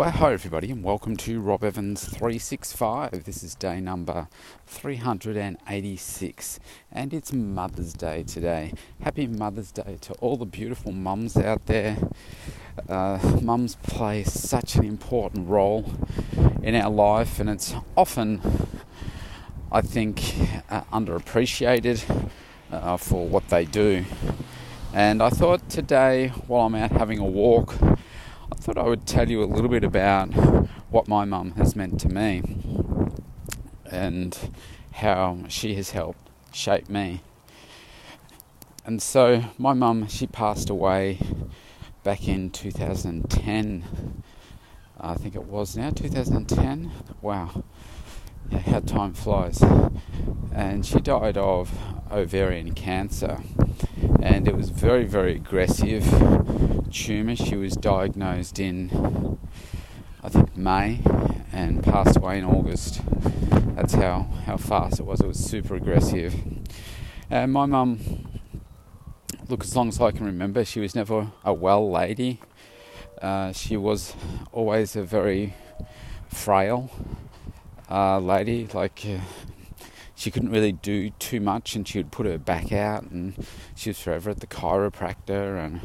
Well, hi everybody, and welcome to Rob Evans 365. This is day number 386, and it's Mother's Day today. Happy Mother's Day to all the beautiful mums out there. Uh, mums play such an important role in our life, and it's often, I think, uh, underappreciated uh, for what they do. And I thought today, while I'm out having a walk, I thought I would tell you a little bit about what my mum has meant to me and how she has helped shape me. And so, my mum, she passed away back in 2010. I think it was now 2010. Wow, how time flies. And she died of ovarian cancer, and it was very, very aggressive tumour. She was diagnosed in, I think, May and passed away in August. That's how, how fast it was. It was super aggressive. And my mum, look, as long as I can remember, she was never a well lady. Uh, she was always a very frail uh, lady. Like, uh, she couldn't really do too much and she would put her back out and she was forever at the chiropractor and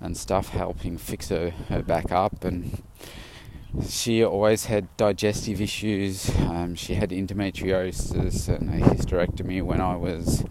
and stuff, helping fix her, her back up. And she always had digestive issues. Um, she had endometriosis and a hysterectomy when I was,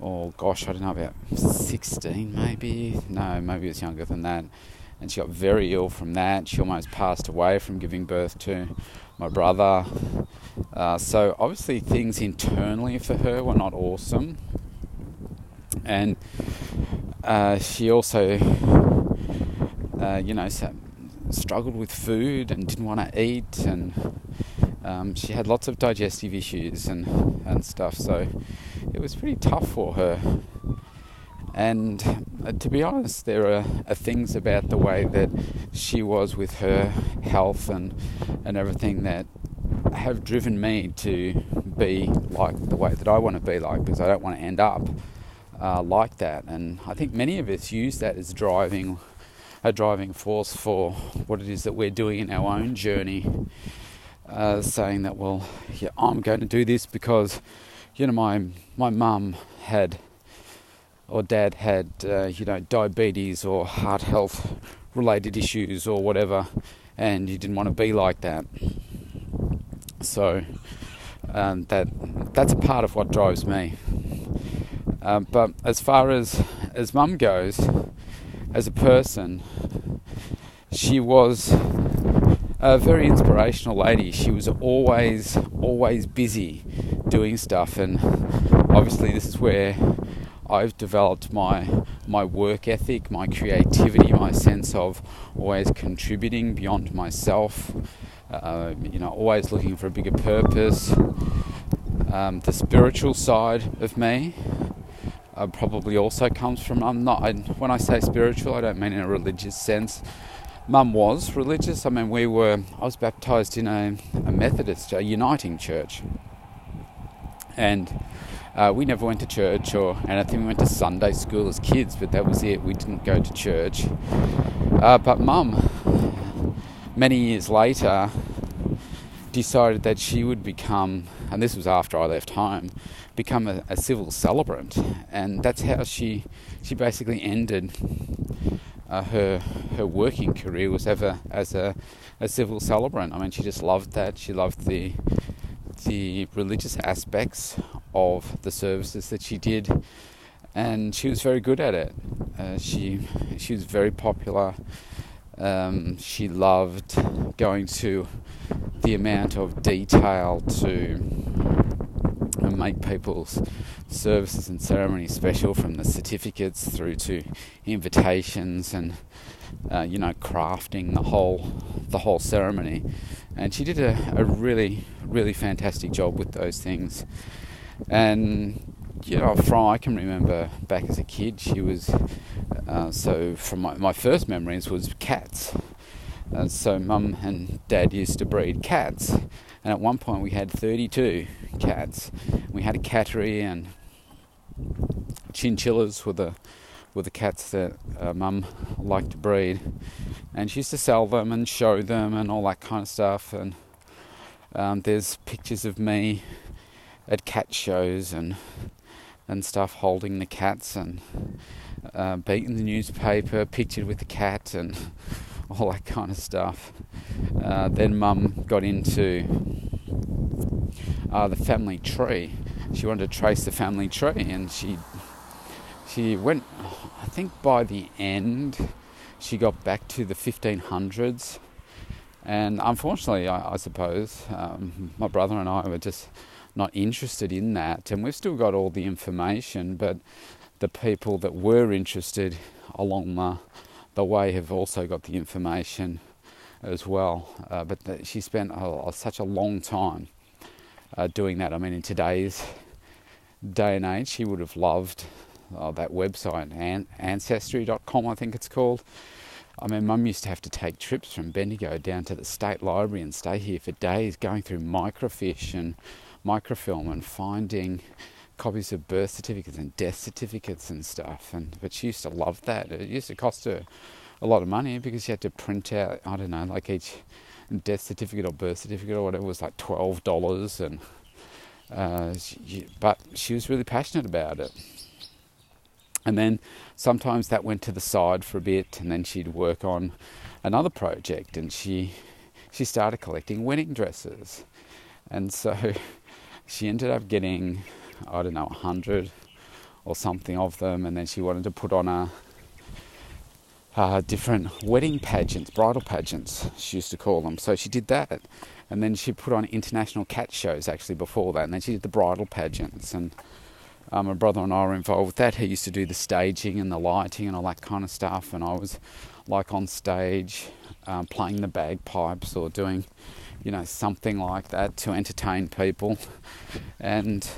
oh gosh, I don't know, about 16 maybe. No, maybe it was younger than that. And she got very ill from that. She almost passed away from giving birth to my brother. Uh, so obviously things internally for her were not awesome. And uh, she also, uh, you know, struggled with food and didn't want to eat, and um, she had lots of digestive issues and, and stuff. So it was pretty tough for her. And uh, to be honest, there are, are, things about the way that she was with her health and, and everything that have driven me to be like the way that I want to be like because I don't want to end up uh, like that. And I think many of us use that as driving a driving force for what it is that we're doing in our own journey. Uh, saying that, well, yeah, I'm going to do this because, you know, my my mum had or dad had, uh, you know, diabetes or heart health related issues or whatever, and you didn't want to be like that. So um, that that's a part of what drives me. Um, but as far as as mum goes, as a person, she was a very inspirational lady. She was always always busy doing stuff, and obviously this is where I've developed my my work ethic, my creativity, my sense of always contributing beyond myself. Uh, you know, always looking for a bigger purpose. Um, the spiritual side of me uh, probably also comes from. I'm not. I, when I say spiritual, I don't mean in a religious sense. Mum was religious. I mean, we were. I was baptised in a, a Methodist, a uniting church, and uh, we never went to church or anything. We went to Sunday school as kids, but that was it. We didn't go to church. Uh, but Mum, many years later, decided that she would become, and this was after I left home, become a, a civil celebrant, and that's how she she basically ended uh, her her working career was ever as a, a civil celebrant. I mean, she just loved that. She loved the the religious aspects of the services that she did, and she was very good at it. Uh, she she was very popular. Um, she loved going to the amount of detail to make people's services and ceremonies special, from the certificates through to invitations and uh, you know crafting the whole the whole ceremony. And she did a, a really really fantastic job with those things. And you know, from I can remember back as a kid, she was uh, so from my, my first memories was cats. Uh, so mum and dad used to breed cats, and at one point we had 32 cats. We had a cattery and chinchillas were the were the cats that uh, mum liked to breed, and she used to sell them and show them and all that kind of stuff. And um, there's pictures of me at cat shows and and stuff, holding the cats and uh, beating the newspaper, pictured with the cat and all that kind of stuff. Uh, then mum got into uh, the family tree. She wanted to trace the family tree, and she she went. I think by the end, she got back to the 1500s, and unfortunately, I, I suppose um, my brother and I were just not interested in that, and we've still got all the information, but the people that were interested along the the way have also got the information as well. Uh, but the, she spent such a long time uh, doing that. I mean, in today's day and age, she would have loved uh, that website, an- Ancestry.com, I think it's called. I mean, Mum used to have to take trips from Bendigo down to the State Library and stay here for days, going through microfiche and microfilm and finding copies of birth certificates and death certificates and stuff. And but she used to love that. It used to cost her a lot of money because she had to print out. I don't know, like each death certificate or birth certificate or whatever was like twelve dollars. And uh, she, but she was really passionate about it. And then sometimes that went to the side for a bit, and then she'd work on another project, and she she started collecting wedding dresses, and so she ended up getting I don't know, a hundred or something of them, and then she wanted to put on a, a different wedding pageants, bridal pageants, she used to call them. So she did that, and then she put on international cat shows actually before that, and then she did the bridal pageants, and um, my brother and I were involved with that. He used to do the staging and the lighting and all that kind of stuff, and I was like on stage um, playing the bagpipes or doing, you know, something like that to entertain people, and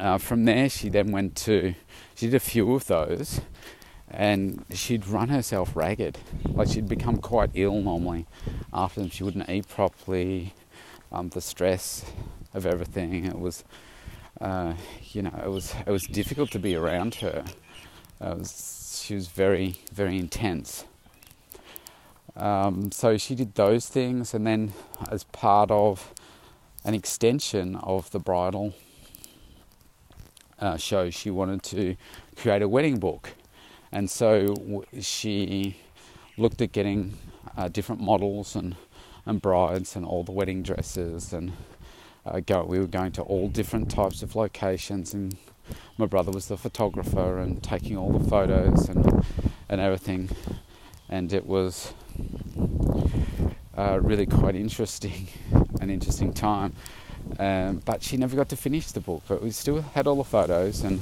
uh, from there, she then went to, she did a few of those, and she'd run herself ragged. Like she'd become quite ill normally after them. She wouldn't eat properly. Um, the stress of everything. It was, uh, you know, it was it was difficult to be around her. Was, she was very very intense. Um, so she did those things, and then as part of an extension of the bridal uh, show, she wanted to create a wedding book. And so she looked at getting uh, different models and, and brides and all the wedding dresses. And uh, go, we were going to all different types of locations. And my brother was the photographer and taking all the photos and, and everything. And it was uh, really quite interesting, an interesting time. Um, but she never got to finish the book. But we still had all the photos. And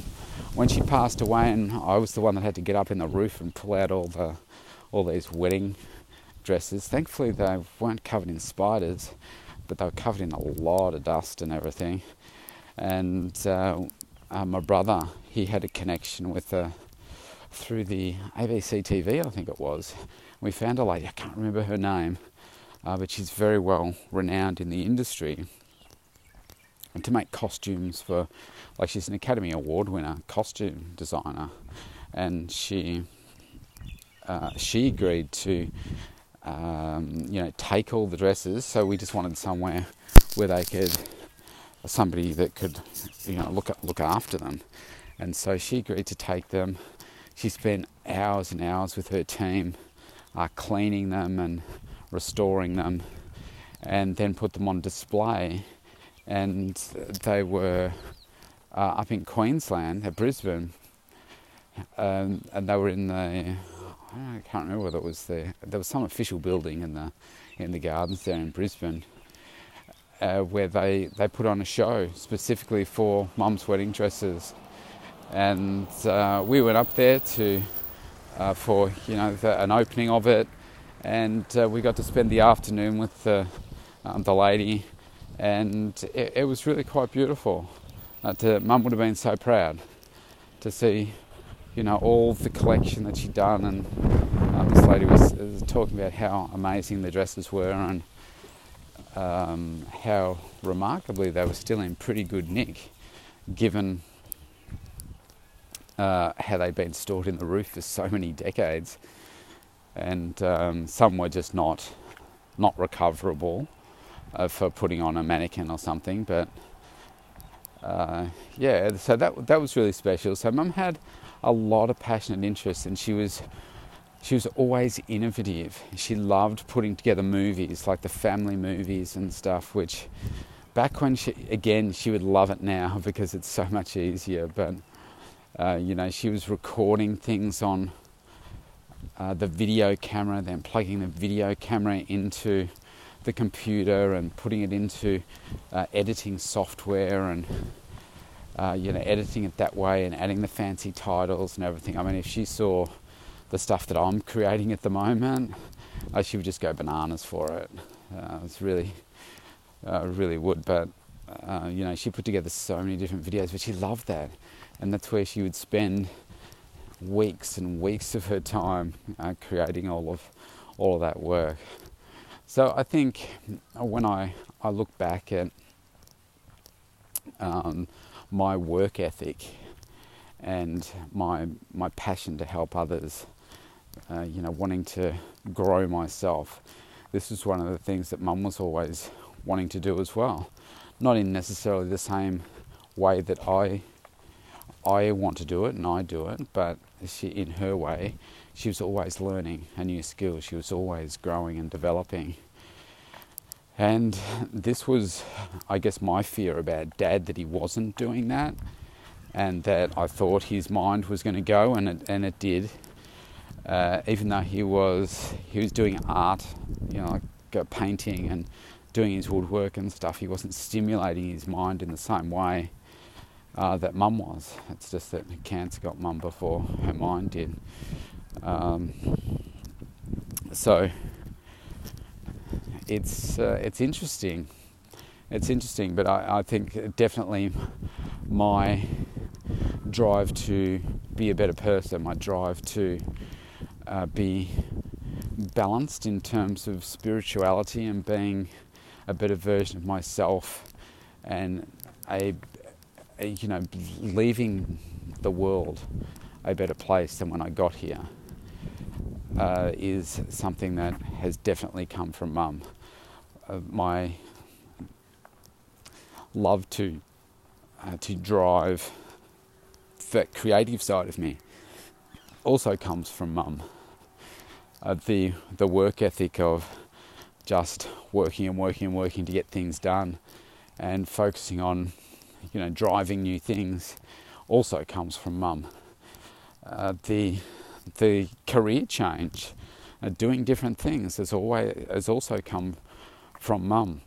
when she passed away, and I was the one that had to get up in the roof and pull out all the all these wedding dresses. Thankfully, they weren't covered in spiders, but they were covered in a lot of dust and everything. And uh, uh, my brother, he had a connection with her through the ABC TV, I think it was. We found a lady, I can't remember her name, uh, but she's very well renowned in the industry and to make costumes for, like she's an Academy Award winner, costume designer, and she uh, she agreed to um, you know take all the dresses. So we just wanted somewhere where they could somebody that could you know look look after them, and so she agreed to take them. She spent hours and hours with her team, uh, cleaning them and restoring them, and then put them on display and they were uh, up in Queensland at Brisbane, um, and they were in the I can't remember whether it was the there was some official building in the in the gardens there in Brisbane. Uh, where they, they put on a show specifically for mum's wedding dresses, and uh, we went up there to uh, for you know the, an opening of it, and uh, we got to spend the afternoon with the um, the lady and it, it was really quite beautiful. Uh, Mum would have been so proud to see, you know, all the collection that she'd done, and um, this lady was, was, talking about how amazing the dresses were and um, how remarkably they were still in pretty good nick, given uh, how they'd been stored in the roof for so many decades, and um, some were just not not recoverable uh, for putting on a mannequin or something. But uh, yeah, so that that was really special. So mum had a lot of passion and interest, and she was she was always innovative. She loved putting together movies, like the family movies and stuff, which back when she, again, she would love it now because it's so much easier. But, uh, you know, she was recording things on uh, the video camera, then plugging the video camera into the computer and putting it into uh, editing software and, uh, you know, editing it that way and adding the fancy titles and everything. I mean, if she saw the stuff that I'm creating at the moment, uh, she would just go bananas for it. Uh, it's really, uh, really would. But uh, you know, she put together so many different videos, but she loved that, and that's where she would spend weeks and weeks of her time creating all of all of that work. So I think when I I look back at um, my work ethic and my my passion to help others uh, you know, wanting to grow myself. This is one of the things that mum was always wanting to do as well. Not in necessarily the same way that I I want to do it and I do it, but she in her way, she was always learning a new skill. She was always growing and developing. And this was, I guess, my fear about dad that he wasn't doing that, and that I thought his mind was going to go, and it, and it did uh, even though he was he was doing art, you know, like painting and doing his woodwork and stuff, he wasn't stimulating his mind in the same way uh, that mum was. It's just that cancer got mum before her mind did. Um, so it's uh, it's interesting. It's interesting, but I, I think definitely my drive to be a better person, my drive to uh, be balanced in terms of spirituality and being a better version of myself and a, a, you know leaving the world a better place than when I got here uh, is something that has definitely come from mum. Uh, my love to uh, to drive that creative side of me also comes from mum uh, the the work ethic of just working and working and working to get things done, and focusing on you know driving new things also comes from mum. Uh, the the career change, uh, doing different things, has always has also come from mum,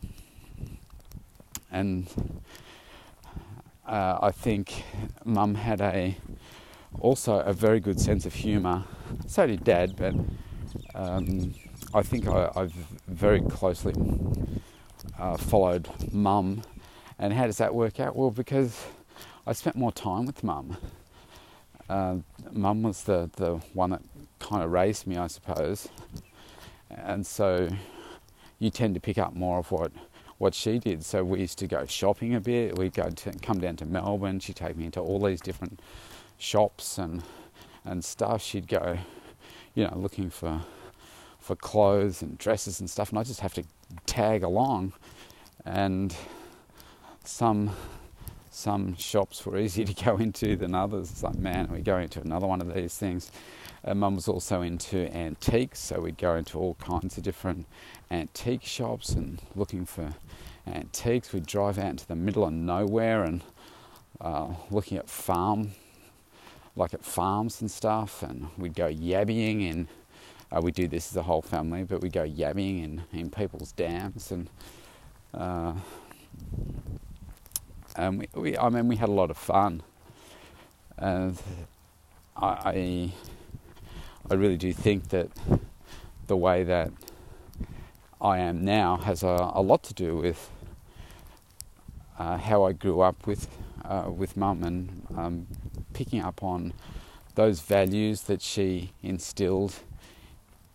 and uh, I think mum had a also a very good sense of humour. So did dad, but um, I think I, have very closely uh, followed mum. And how does that work out? Well, because I spent more time with mum. Uh, mum was the, the one that kind of raised me, I suppose. And so you tend to pick up more of what, what she did. So we used to go shopping a bit. We'd go to come down to Melbourne. She'd take me into all these different shops and and stuff. She'd go, you know, looking for for clothes and dresses and stuff, and I just have to tag along. And some some shops were easier to go into than others. It's like, man, we go into another one of these things. And Mum was also into antiques, so we'd go into all kinds of different antique shops and looking for antiques. We'd drive out into the middle of nowhere and uh, looking at farm, like at farms and stuff, and we'd go yabbying in uh, we do this as a whole family, but we go yabbing in, in people's dams and uh, and we, we, I mean we had a lot of fun. And I I really do think that the way that I am now has a, a lot to do with uh, how I grew up with uh, with mum and um, picking up on those values that she instilled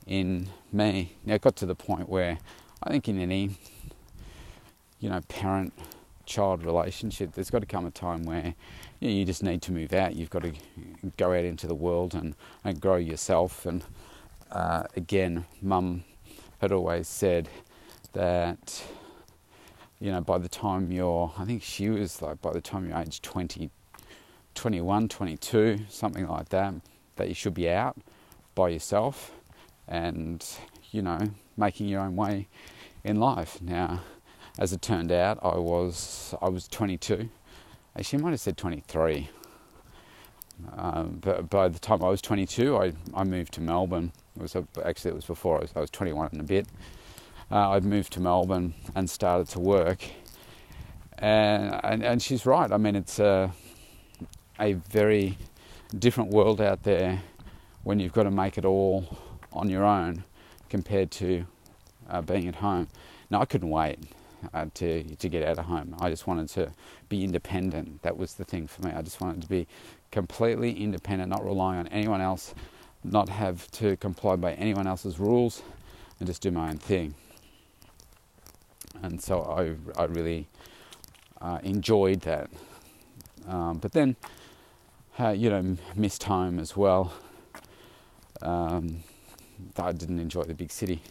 in me. Now it got to the point where I think in any you know parent child relationship, there's got to come a time where you, know, you just need to move out. You've got to go out into the world and, and grow yourself. And uh, again, mum had always said that, you know, by the time you're, I think she was like, by the time you're age 20, 21, 22, something like that, that you should be out by yourself and, you know, making your own way in life. Now, as it turned out, I was I was 22. Actually, might have said 23. Um, but by the time I was 22, I, I moved to Melbourne. It was actually it was before I was, I was 21 and a bit. Uh, I'd moved to Melbourne and started to work. And, and, and she's right. I mean, it's a, a very different world out there when you've got to make it all on your own compared to uh, being at home. Now, I couldn't wait uh, to to get out of home. I just wanted to be independent. That was the thing for me. I just wanted to be completely independent, not relying on anyone else, not have to comply by anyone else's rules, and just do my own thing. And so I I really uh, enjoyed that. Um, but then, uh, you know, missed home as well. Um, I didn't enjoy the big city,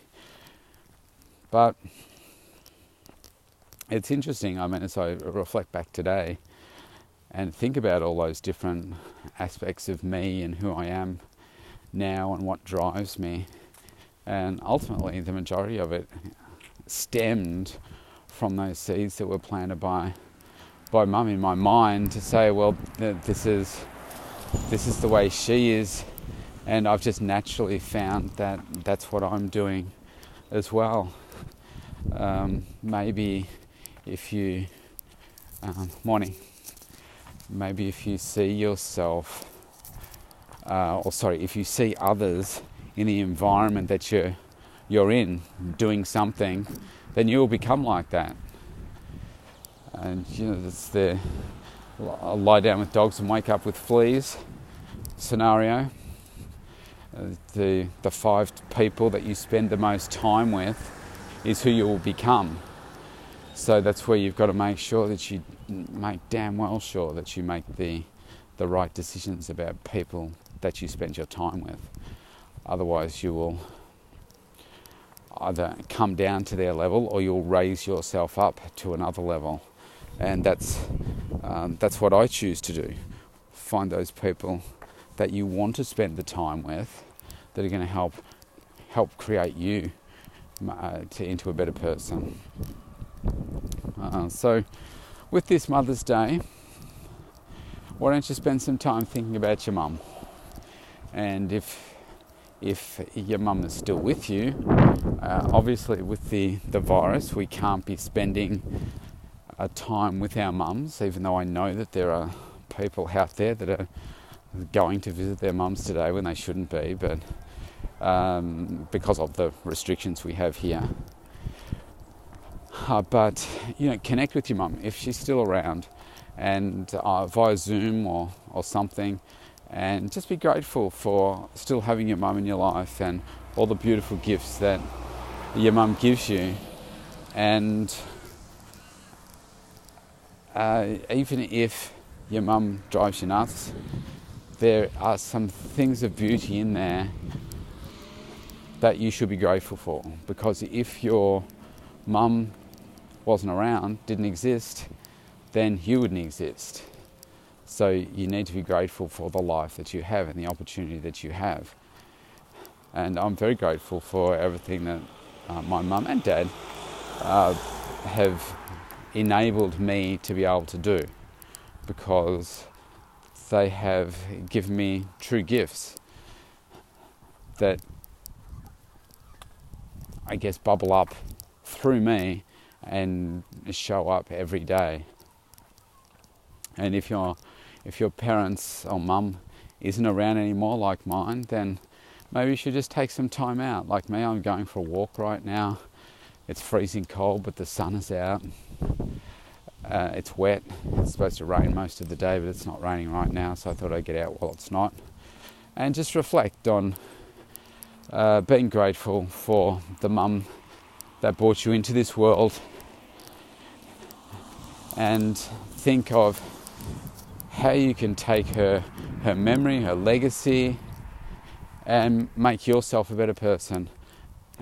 but it's interesting. I mean, as I reflect back today and think about all those different aspects of me and who I am now and what drives me, and ultimately the majority of it stemmed from those seeds that were planted by by mum in my mind to say, well, this is this is the way she is, and I've just naturally found that that's what I'm doing as well. Um, maybe if you, um, morning, maybe if you see yourself, uh, or sorry, if you see others in the environment that you're, you're in doing something, then you'll become like that. And you know, it's the lie down with dogs and wake up with fleas scenario. Uh, the, the five people that you spend the most time with is who you will become. So that's where you've got to make sure that you make damn well sure that you make the the right decisions about people that you spend your time with. Otherwise, you will either come down to their level or you'll raise yourself up to another level. And that's um, that's what I choose to do. Find those people that you want to spend the time with that are going to help help create you uh, to, into a better person. Uh, so, with this Mother's Day, why don't you spend some time thinking about your mum? And if if your mum is still with you, uh, obviously with the, the virus, we can't be spending a time with our mums, even though I know that there are people out there that are going to visit their mums today when they shouldn't be, but um, because of the restrictions we have here. Uh, but you know, connect with your mum if she's still around, and uh, via Zoom or or something, and just be grateful for still having your mum in your life and all the beautiful gifts that your mum gives you, and uh, even if your mum drives you nuts, there are some things of beauty in there that you should be grateful for. Because if your mum wasn't around, didn't exist, then you wouldn't exist. So you need to be grateful for the life that you have and the opportunity that you have. And I'm very grateful for everything that uh, my mum and dad uh, have enabled me to be able to do because they have given me true gifts that I guess bubble up through me and show up every day. And if your if your parents or mum isn't around anymore like mine, then maybe you should just take some time out. Like me, I'm going for a walk right now. It's freezing cold, but the sun is out. Uh, it's wet. It's supposed to rain most of the day, but it's not raining right now, so I thought I'd get out while it's not. And just reflect on uh, being grateful for the mum that brought you into this world and think of how you can take her her memory, her legacy, and make yourself a better person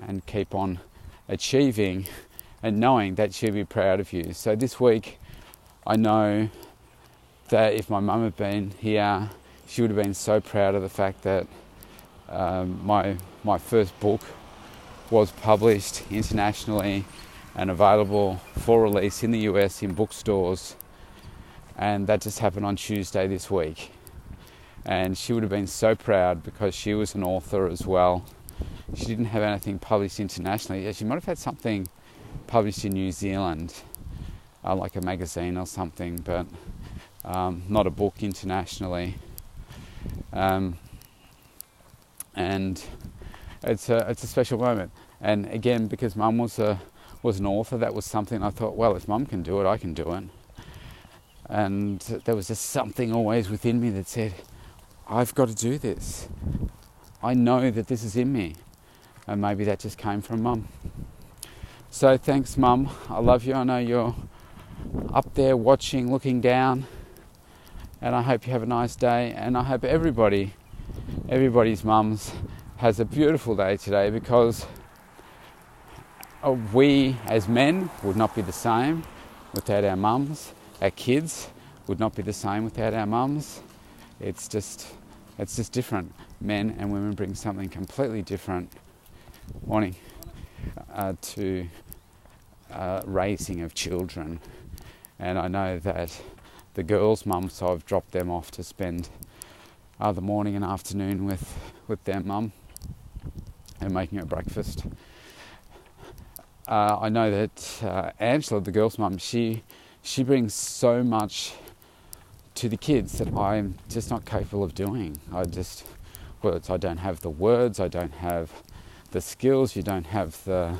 and keep on achieving and knowing that she'll be proud of you. So this week, I know that if my mum had been here, she would have been so proud of the fact that um, my my first book was published internationally and available for release in the US in bookstores, and that just happened on Tuesday this week. And she would have been so proud because she was an author as well. She didn't have anything published internationally. She might have had something published in New Zealand, uh, like a magazine or something, but um, not a book internationally. Um, and it's a it's a special moment. And again, because Mum was a was an author, that was something I thought, well, if Mum can do it, I can do it. And there was just something always within me that said, I've got to do this. I know that this is in me. And maybe that just came from Mum. So thanks, Mum. I love you. I know you're up there watching, looking down. And I hope you have a nice day. And I hope everybody, everybody's mums, has a beautiful day today because we as men would not be the same without our mums. Our kids would not be the same without our mums. It's just, it's just different. Men and women bring something completely different. Morning. Uh, to uh, raising of children, and I know that the girls' mum, so I've dropped them off to spend uh, the morning and afternoon with with their mum and making her breakfast uh, I know that uh, Angela, the girl's mum, she she brings so much to the kids that I'm just not capable of doing. I just words. I don't have the words. I don't have the skills. You don't have the.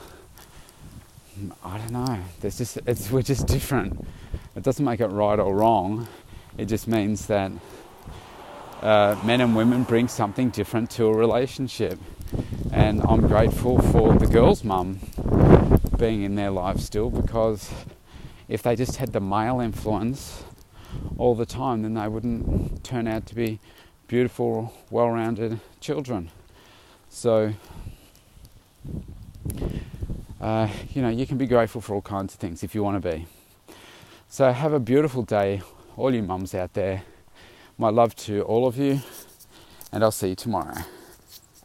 I don't know. There's just it's we're just different. It doesn't make it right or wrong. It just means that uh, men and women bring something different to a relationship, and I'm grateful for the girl's mum being in their life still because if they just had the male influence all the time, then they wouldn't turn out to be beautiful, well rounded children. So, uh, you know, you can be grateful for all kinds of things if you want to be. So, have a beautiful day, all you mums out there. My love to all of you, and I'll see you tomorrow.